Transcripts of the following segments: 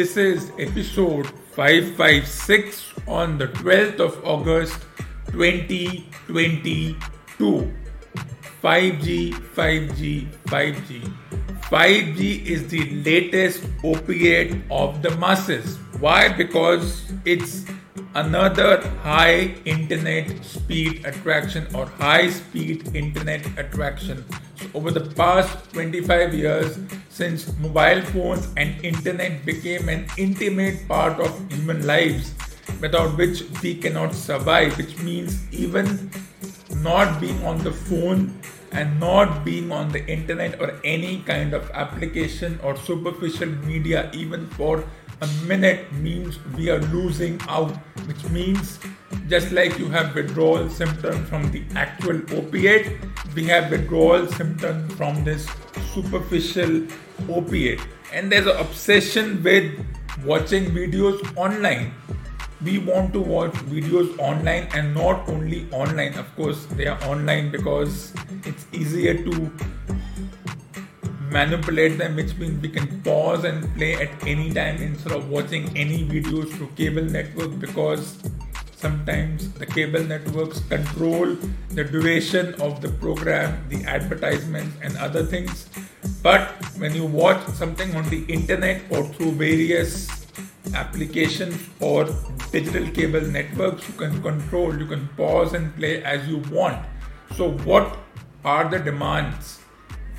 This is episode 556 on the 12th of August 2022. 5G, 5G, 5G. 5G is the latest opiate of the masses. Why? Because it's another high internet speed attraction or high speed internet attraction. Over the past 25 years, since mobile phones and internet became an intimate part of human lives, without which we cannot survive, which means even not being on the phone and not being on the internet or any kind of application or superficial media, even for a minute means we are losing out, which means just like you have withdrawal symptoms from the actual opiate, we have withdrawal symptoms from this superficial opiate. And there's an obsession with watching videos online. We want to watch videos online and not only online, of course, they are online because it's easier to manipulate them, which means we can pause and play at any time instead of watching any videos through cable network because sometimes the cable networks control the duration of the program, the advertisements, and other things. But when you watch something on the internet or through various applications or digital cable networks, you can control, you can pause and play as you want. So, what are the demands?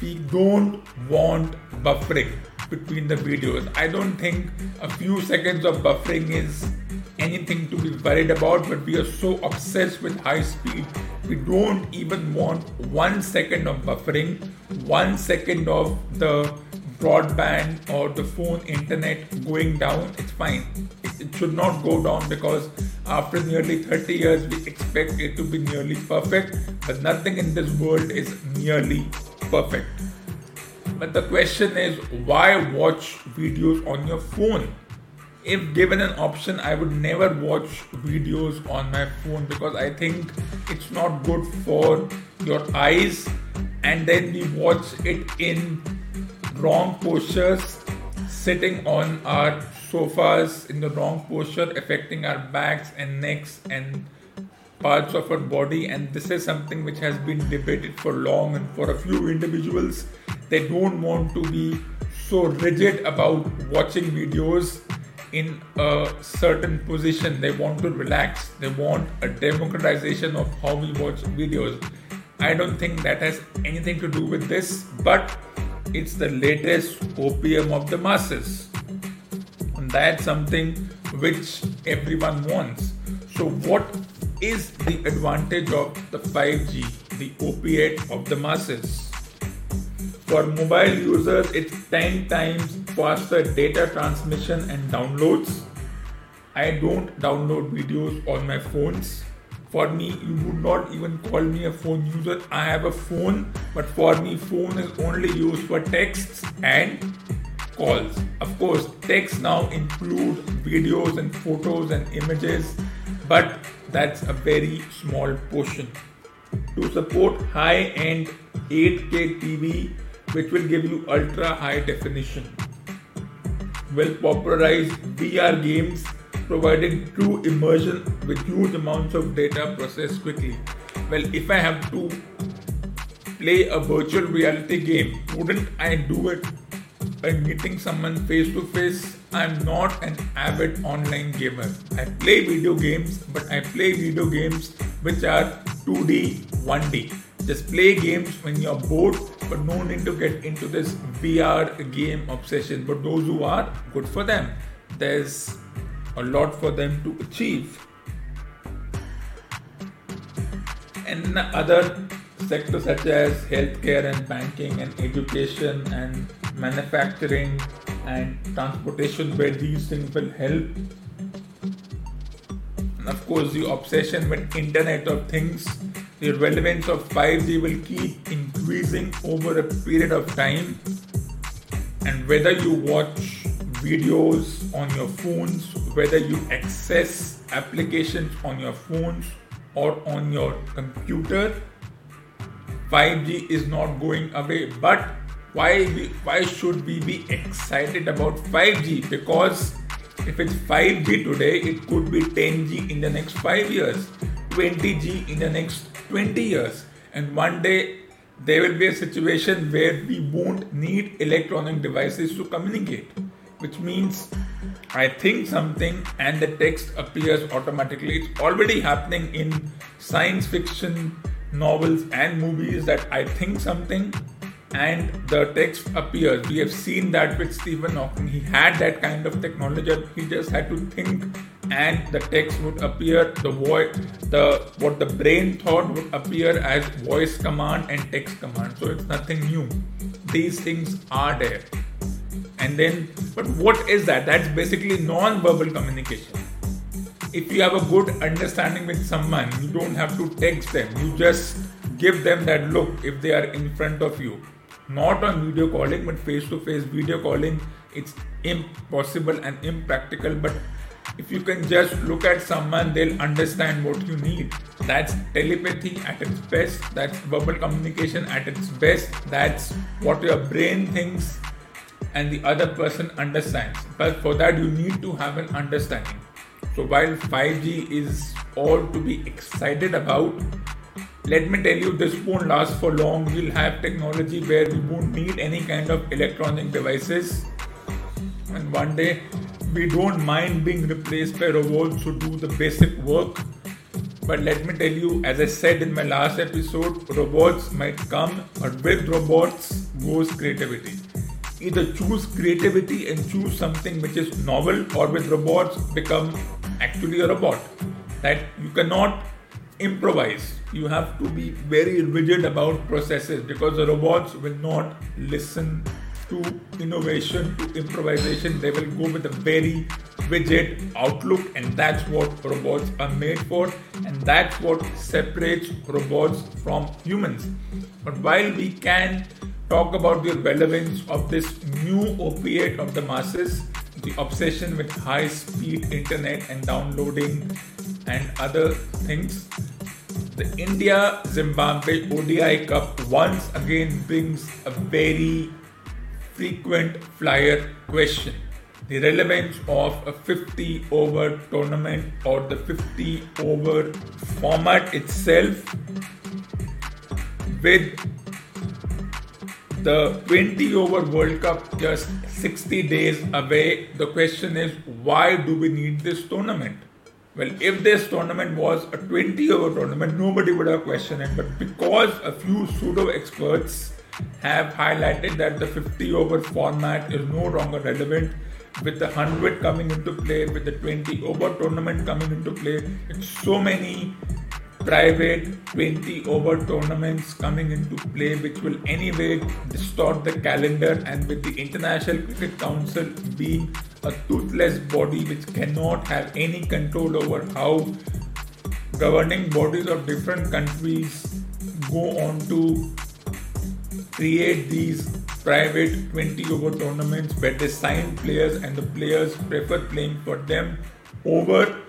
We don't want buffering between the videos. I don't think a few seconds of buffering is anything to be worried about, but we are so obsessed with high speed. We don't even want one second of buffering, one second of the broadband or the phone internet going down. It's fine. It, it should not go down because after nearly 30 years, we expect it to be nearly perfect, but nothing in this world is nearly perfect. But the question is why watch videos on your phone? If given an option, I would never watch videos on my phone because I think it's not good for your eyes. And then we watch it in wrong postures, sitting on our sofas in the wrong posture, affecting our backs and necks and parts of our body and this is something which has been debated for long and for a few individuals they don't want to be so rigid about watching videos in a certain position. They want to relax. They want a democratization of how we watch videos. I don't think that has anything to do with this but it's the latest opium of the masses. And that's something which everyone wants. So what is the advantage of the 5G, the opiate of the masses. For mobile users, it's 10 times faster data transmission and downloads. I don't download videos on my phones. For me, you would not even call me a phone user. I have a phone, but for me, phone is only used for texts and calls. Of course, texts now include videos and photos and images, but that's a very small portion. To support high end 8K TV, which will give you ultra high definition, will popularize VR games, providing true immersion with huge amounts of data processed quickly. Well, if I have to play a virtual reality game, wouldn't I do it by meeting someone face to face? I'm not an avid online gamer. I play video games, but I play video games which are 2D, 1D. Just play games when you're bored, but no need to get into this VR game obsession. But those who are, good for them. There's a lot for them to achieve. And other sectors such as healthcare and banking and education and manufacturing and transportation where these things will help. And of course the obsession with internet of things the relevance of 5g will keep increasing over a period of time. And whether you watch videos on your phones whether you access applications on your phones or on your computer 5g is not going away. But why we, why should we be excited about 5G? Because if it's 5G today, it could be 10G in the next 5 years, 20G in the next 20 years, and one day there will be a situation where we won't need electronic devices to communicate, which means I think something and the text appears automatically. It's already happening in science fiction novels and movies that I think something and the text appears. We have seen that with Stephen Hawking. He had that kind of technology. He just had to think, and the text would appear. The voice, the what the brain thought would appear as voice command and text command. So it's nothing new. These things are there. And then, but what is that? That's basically non-verbal communication. If you have a good understanding with someone, you don't have to text them. You just give them that look if they are in front of you not on video calling but face to face video calling it's impossible and impractical. But if you can just look at someone they'll understand what you need. That's telepathy at its best. That's verbal communication at its best. That's what your brain thinks and the other person understands. But for that you need to have an understanding. So while 5g is all to be excited about let me tell you, this won't last for long. We'll have technology where we won't need any kind of electronic devices. And one day, we don't mind being replaced by robots to do the basic work. But let me tell you, as I said in my last episode, robots might come, but with robots goes creativity. Either choose creativity and choose something which is novel, or with robots become actually a robot. That you cannot improvise. You have to be very rigid about processes because the robots will not listen to innovation, to improvisation. They will go with a very rigid outlook, and that's what robots are made for, and that's what separates robots from humans. But while we can talk about the relevance of this new opiate of the masses, the obsession with high speed internet and downloading and other things. The India Zimbabwe ODI Cup once again brings a very frequent flyer question. The relevance of a 50 over tournament or the 50 over format itself with the 20 over World Cup just 60 days away. The question is why do we need this tournament? Well, if this tournament was a 20 over tournament, nobody would have questioned it. But because a few pseudo experts have highlighted that the 50 over format is no longer relevant, with the 100 coming into play, with the 20 over tournament coming into play, it's so many private 20 over tournaments coming into play, which will anyway distort the calendar. And with the International Cricket Council being a toothless body which cannot have any control over how governing bodies of different countries go on to create these private 20 over tournaments where they sign players and the players prefer playing for them over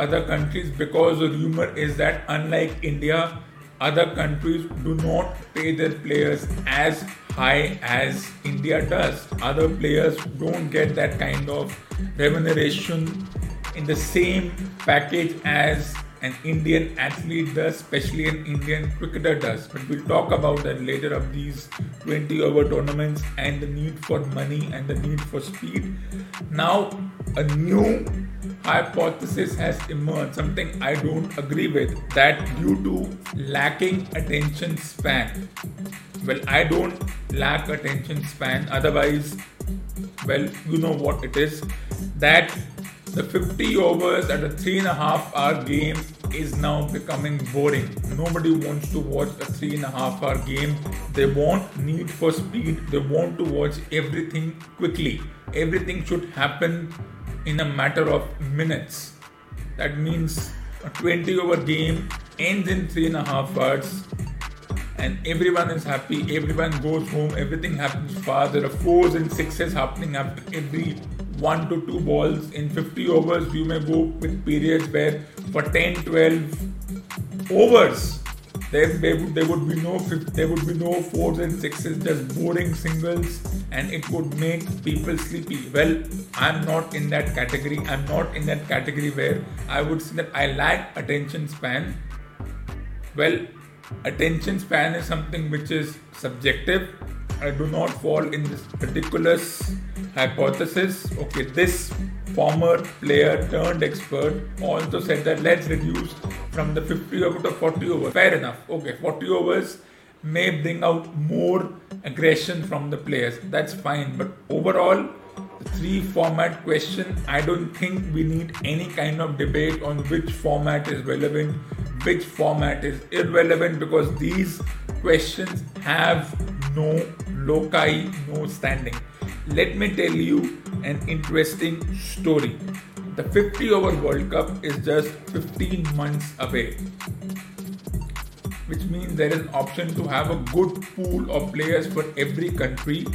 other countries because the rumor is that unlike India, other countries do not pay their players as high as India does. Other players don't get that kind of remuneration in the same package as an Indian athlete does, especially an Indian cricketer does. But we'll talk about that later of these 20 over tournaments and the need for money and the need for speed. Now, a new hypothesis has emerged, something I don't agree with, that due to lacking attention span. Well, I don't lack attention span, otherwise, well, you know what it is. That the 50 overs at a three and a half hour game is now becoming boring. Nobody wants to watch a three and a half hour game. They want need for speed. They want to watch everything quickly. Everything should happen in a matter of minutes. That means a 20 over game ends in three and a half hours and everyone is happy, everyone goes home, everything happens fast. There are fours and sixes happening after every one to two balls. In 50 overs, you may go with periods where for 10 12 overs, there, there, would, there would be no there would be no fours and sixes, just boring singles, and it would make people sleepy. Well, I'm not in that category. I'm not in that category where I would say that I lack attention span. Well, attention span is something which is subjective. I do not fall in this ridiculous hypothesis. Okay, this former player turned expert also said that let's reduce from the 50 over to 40 over. Fair enough. Okay, 40 overs may bring out more aggression from the players. That's fine. But overall, the three format question, I don't think we need any kind of debate on which format is relevant, which format is irrelevant, because these questions have no loci, no standing. Let me tell you an interesting story. The 50 over World Cup is just 15 months away, which means there is an option to have a good pool of players for every country.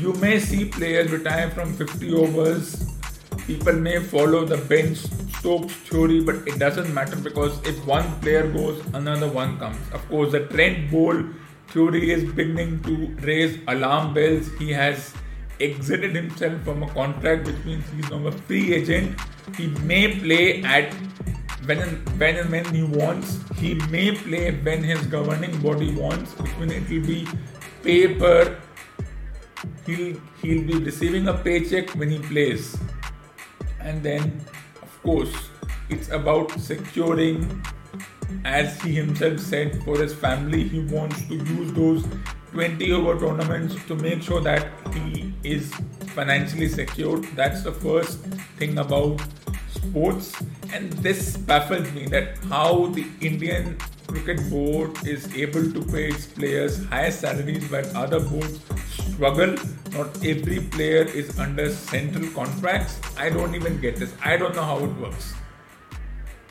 You may see players retire from 50 overs. People may follow the Ben Stokes theory, but it doesn't matter because if one player goes, another one comes. Of course, the Trent Boult theory is beginning to raise alarm bells. He has exited himself from a contract, which means he's now a free agent. He may play at when and, when and when he wants. He may play when his governing body wants, which means it will be paper. He'll he'll be receiving a paycheck when he plays, and then of course it's about securing as he himself said for his family he wants to use those 20 over tournaments to make sure that he is financially secured. That's the first thing about sports, and this baffles me that how the Indian cricket board is able to pay its players higher salaries while other boards struggle. Not every player is under central contracts. I don't even get this. I don't know how it works.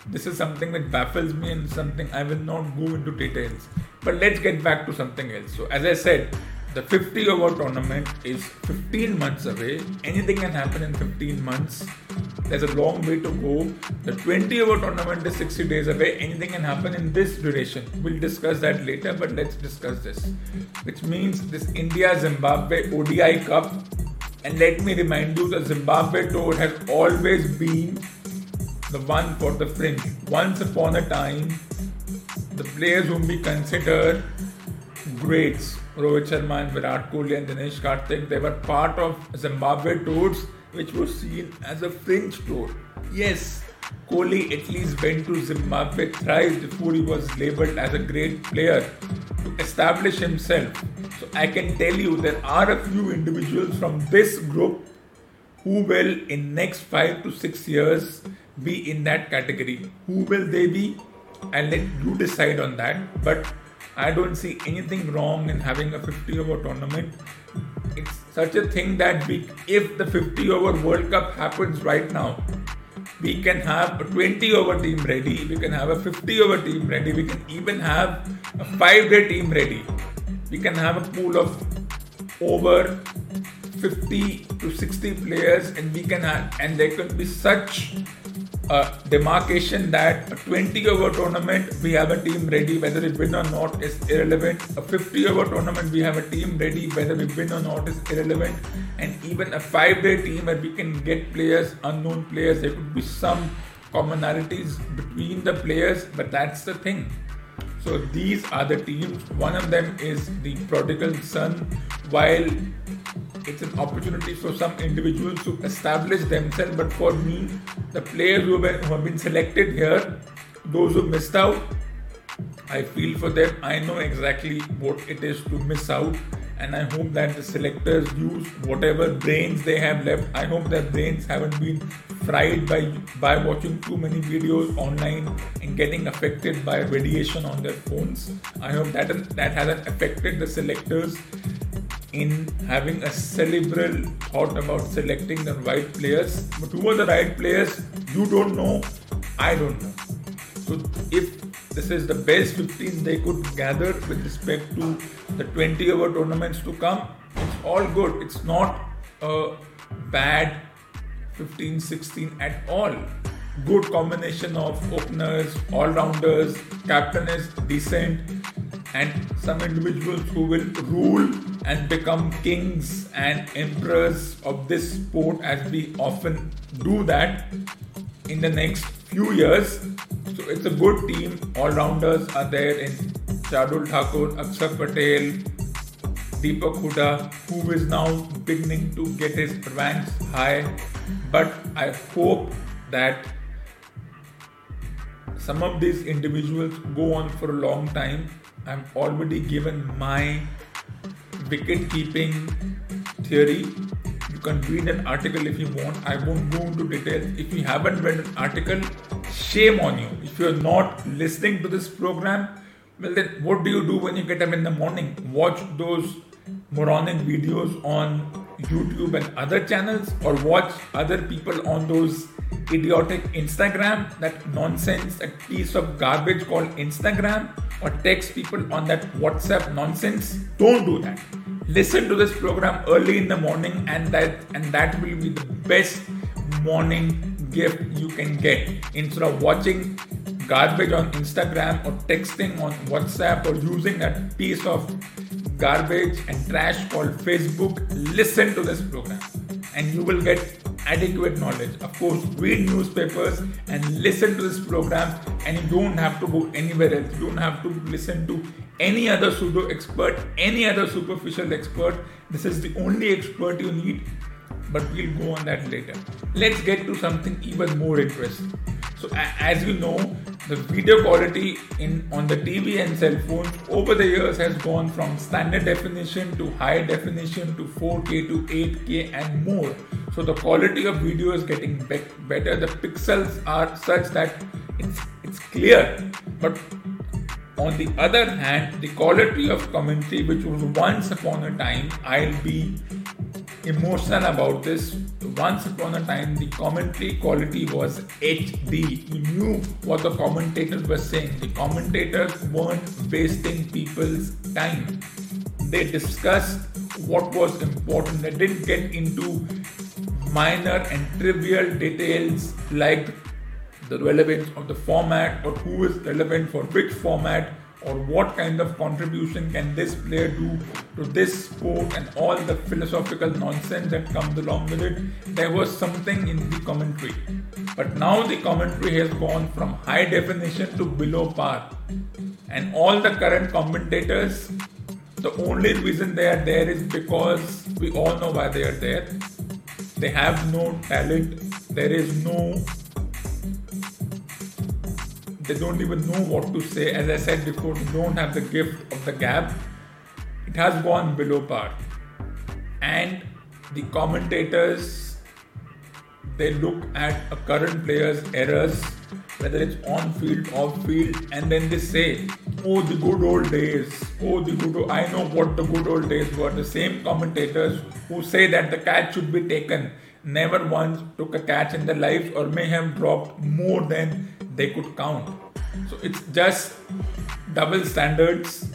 This is something that baffles me and something I will not go into details. But let's get back to something else. So, as I said, the 50 over tournament is 15 months away. Anything can happen in 15 months. There's a long way to go. The 20 over tournament is 60 days away. Anything can happen in this duration. We'll discuss that later, but let's discuss this. Which means this India Zimbabwe ODI Cup. And let me remind you the Zimbabwe tour has always been the one for the fringe. Once upon a time, the players whom we consider greats, Rohit Sharma and Virat Kohli and Dinesh Karthik, they were part of Zimbabwe tours which was seen as a fringe tour. Yes, Kohli at least went to Zimbabwe thrice before he was labeled as a great player to establish himself. So I can tell you there are a few individuals from this group who will in next 5 to 6 years be in that category. Who will they be? I'll let you decide on that. But I don't see anything wrong in having a 50 over tournament. It's such a thing that we, if the 50 over World Cup happens right now, we can have a 20 over team ready, we can have a 50 over team ready, we can even have a 5 day team ready. We can have a pool of over 50 to 60 players, and we can have, and there could be such a demarcation that a 20 over tournament we have a team ready whether it win or not is irrelevant. A 50 over tournament we have a team ready whether we win or not is irrelevant. And even a 5 day team where we can get players unknown players there could be some commonalities between the players but that's the thing so these are the teams one of them is the prodigal son while it's an opportunity for some individuals to establish themselves. But for me, the players who have, been, selected here, those who missed out, I feel for them. I know exactly what it is to miss out, and I hope that the selectors use whatever brains they have left. I hope their brains haven't been fried by by watching too many videos online and getting affected by radiation on their phones. I hope that that hasn't affected the selectors in having a cerebral thought about selecting the right players. But who are the right players? You don't know. I don't know. So if this is the best 15 they could gather with respect to the 20 over tournaments to come, it's all good. It's not a bad 15 16 at all. good combination of openers, all rounders, captain is decent, and some individuals who will rule and become kings and emperors of this sport as we often do that in the next few years. So it's a good team. All rounders are there in Shardul Thakur, Akshar Patel, Deepak Hooda, who is now beginning to get his ranks high. But I hope that some of these individuals go on for a long time. I'm already given my wicket keeping theory. You can read an article if you want. I won't go into details. If you haven't read an article, shame on you. If you're not listening to this program, well, then what do you do when you get up in the morning? Watch those moronic videos on YouTube and other channels, or watch other people on those idiotic Instagram, that nonsense, that piece of garbage called Instagram, or text people on that WhatsApp nonsense. Don't do that. Listen to this program early in the morning, and that and that will be the best morning gift you can get instead of watching garbage on Instagram or texting on WhatsApp or using that piece of garbage and trash called Facebook, listen to this program and you will get adequate knowledge. Of course, read newspapers and listen to this program, and you don't have to go anywhere else. You don't have to listen to any other pseudo expert, any other superficial expert. This is the only expert you need, but we'll go on that later. Let's get to something even more interesting. So, as you know, the video quality in on the TV and cell phones over the years has gone from standard definition to high definition to 4K to 8K and more. So the quality of video is getting be- better. The pixels are such that it's it's clear, but on the other hand, the quality of commentary, which was once upon a time, I'll be emotional about this. Once upon a time, the commentary quality was HD. You knew what the commentators were saying. The commentators weren't wasting people's time. They discussed what was important. They didn't get into minor and trivial details like the relevance of the format or who is relevant for which format or what kind of contribution can this player do to this sport and all the philosophical nonsense that comes along with it. There was something in the commentary. But now the commentary has gone from high definition to below par. And all the current commentators, the only reason they are there is because we all know why they are there. They have no talent. There is no they don't even know what to say. As I said before, they don't have the gift of the gab. It has gone below par. And the commentators they look at a current player's errors, whether it's on field, off field, and then they say, Oh, the good old days. Oh, the good old, I know what the good old days were. The same commentators who say that the catch should be taken never once took a catch in their lives or may have dropped more than they could count. So it's just double standards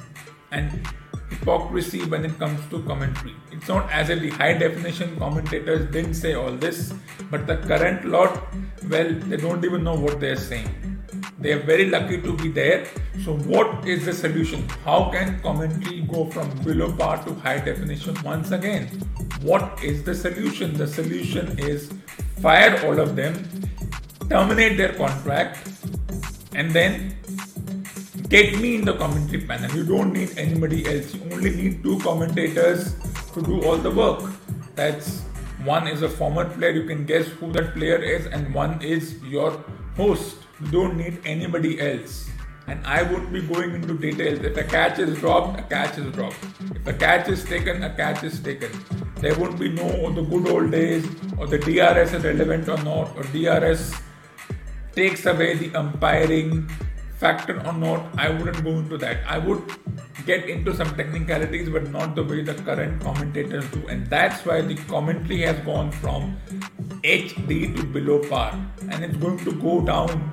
and hypocrisy when it comes to commentary. It's not as if the high definition commentators didn't say all this, but the current lot, well, they don't even know what they're saying. They are very lucky to be there. So, what is the solution? How can commentary go from below par to high definition once again? What is the solution? The solution is fire all of them, terminate their contract, and then get me in the commentary panel. You don't need anybody else. You only need two commentators to do all the work. That's one is a former player, you can guess who that player is, and one is your host. You don't need anybody else. And I won't be going into details. If a catch is dropped, a catch is dropped. If a catch is taken, a catch is taken. There won't be no the good old days or the DRS is relevant or not, or DRS takes away the umpiring factor or not, I wouldn't go into that. I would get into some technicalities, but not the way the current commentators do. And that's why the commentary has gone from HD to below par. And it's going to go down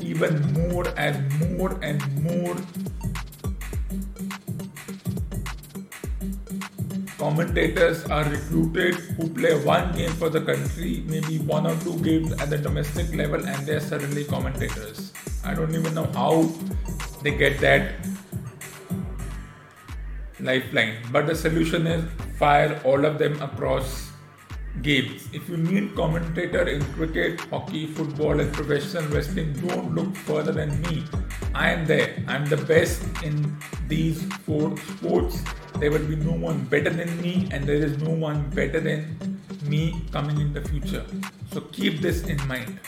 even more and more and more commentators are recruited who play one game for the country, maybe one or two games at the domestic level, and they're suddenly commentators. I don't even know how they get that lifeline. But the solution is fire all of them across games. If you need commentator in cricket, hockey, football, and professional wrestling, don't look further than me. I am there. I'm the best in these four sports. There will be no one better than me, and there is no one better than me coming in the future. So keep this in mind.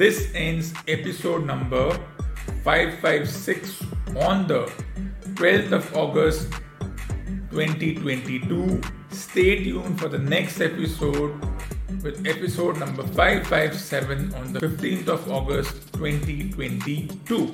This ends episode number 556 on the 12th of August 2022. Stay tuned for the next episode with episode number 557 on the 15th of August 2022.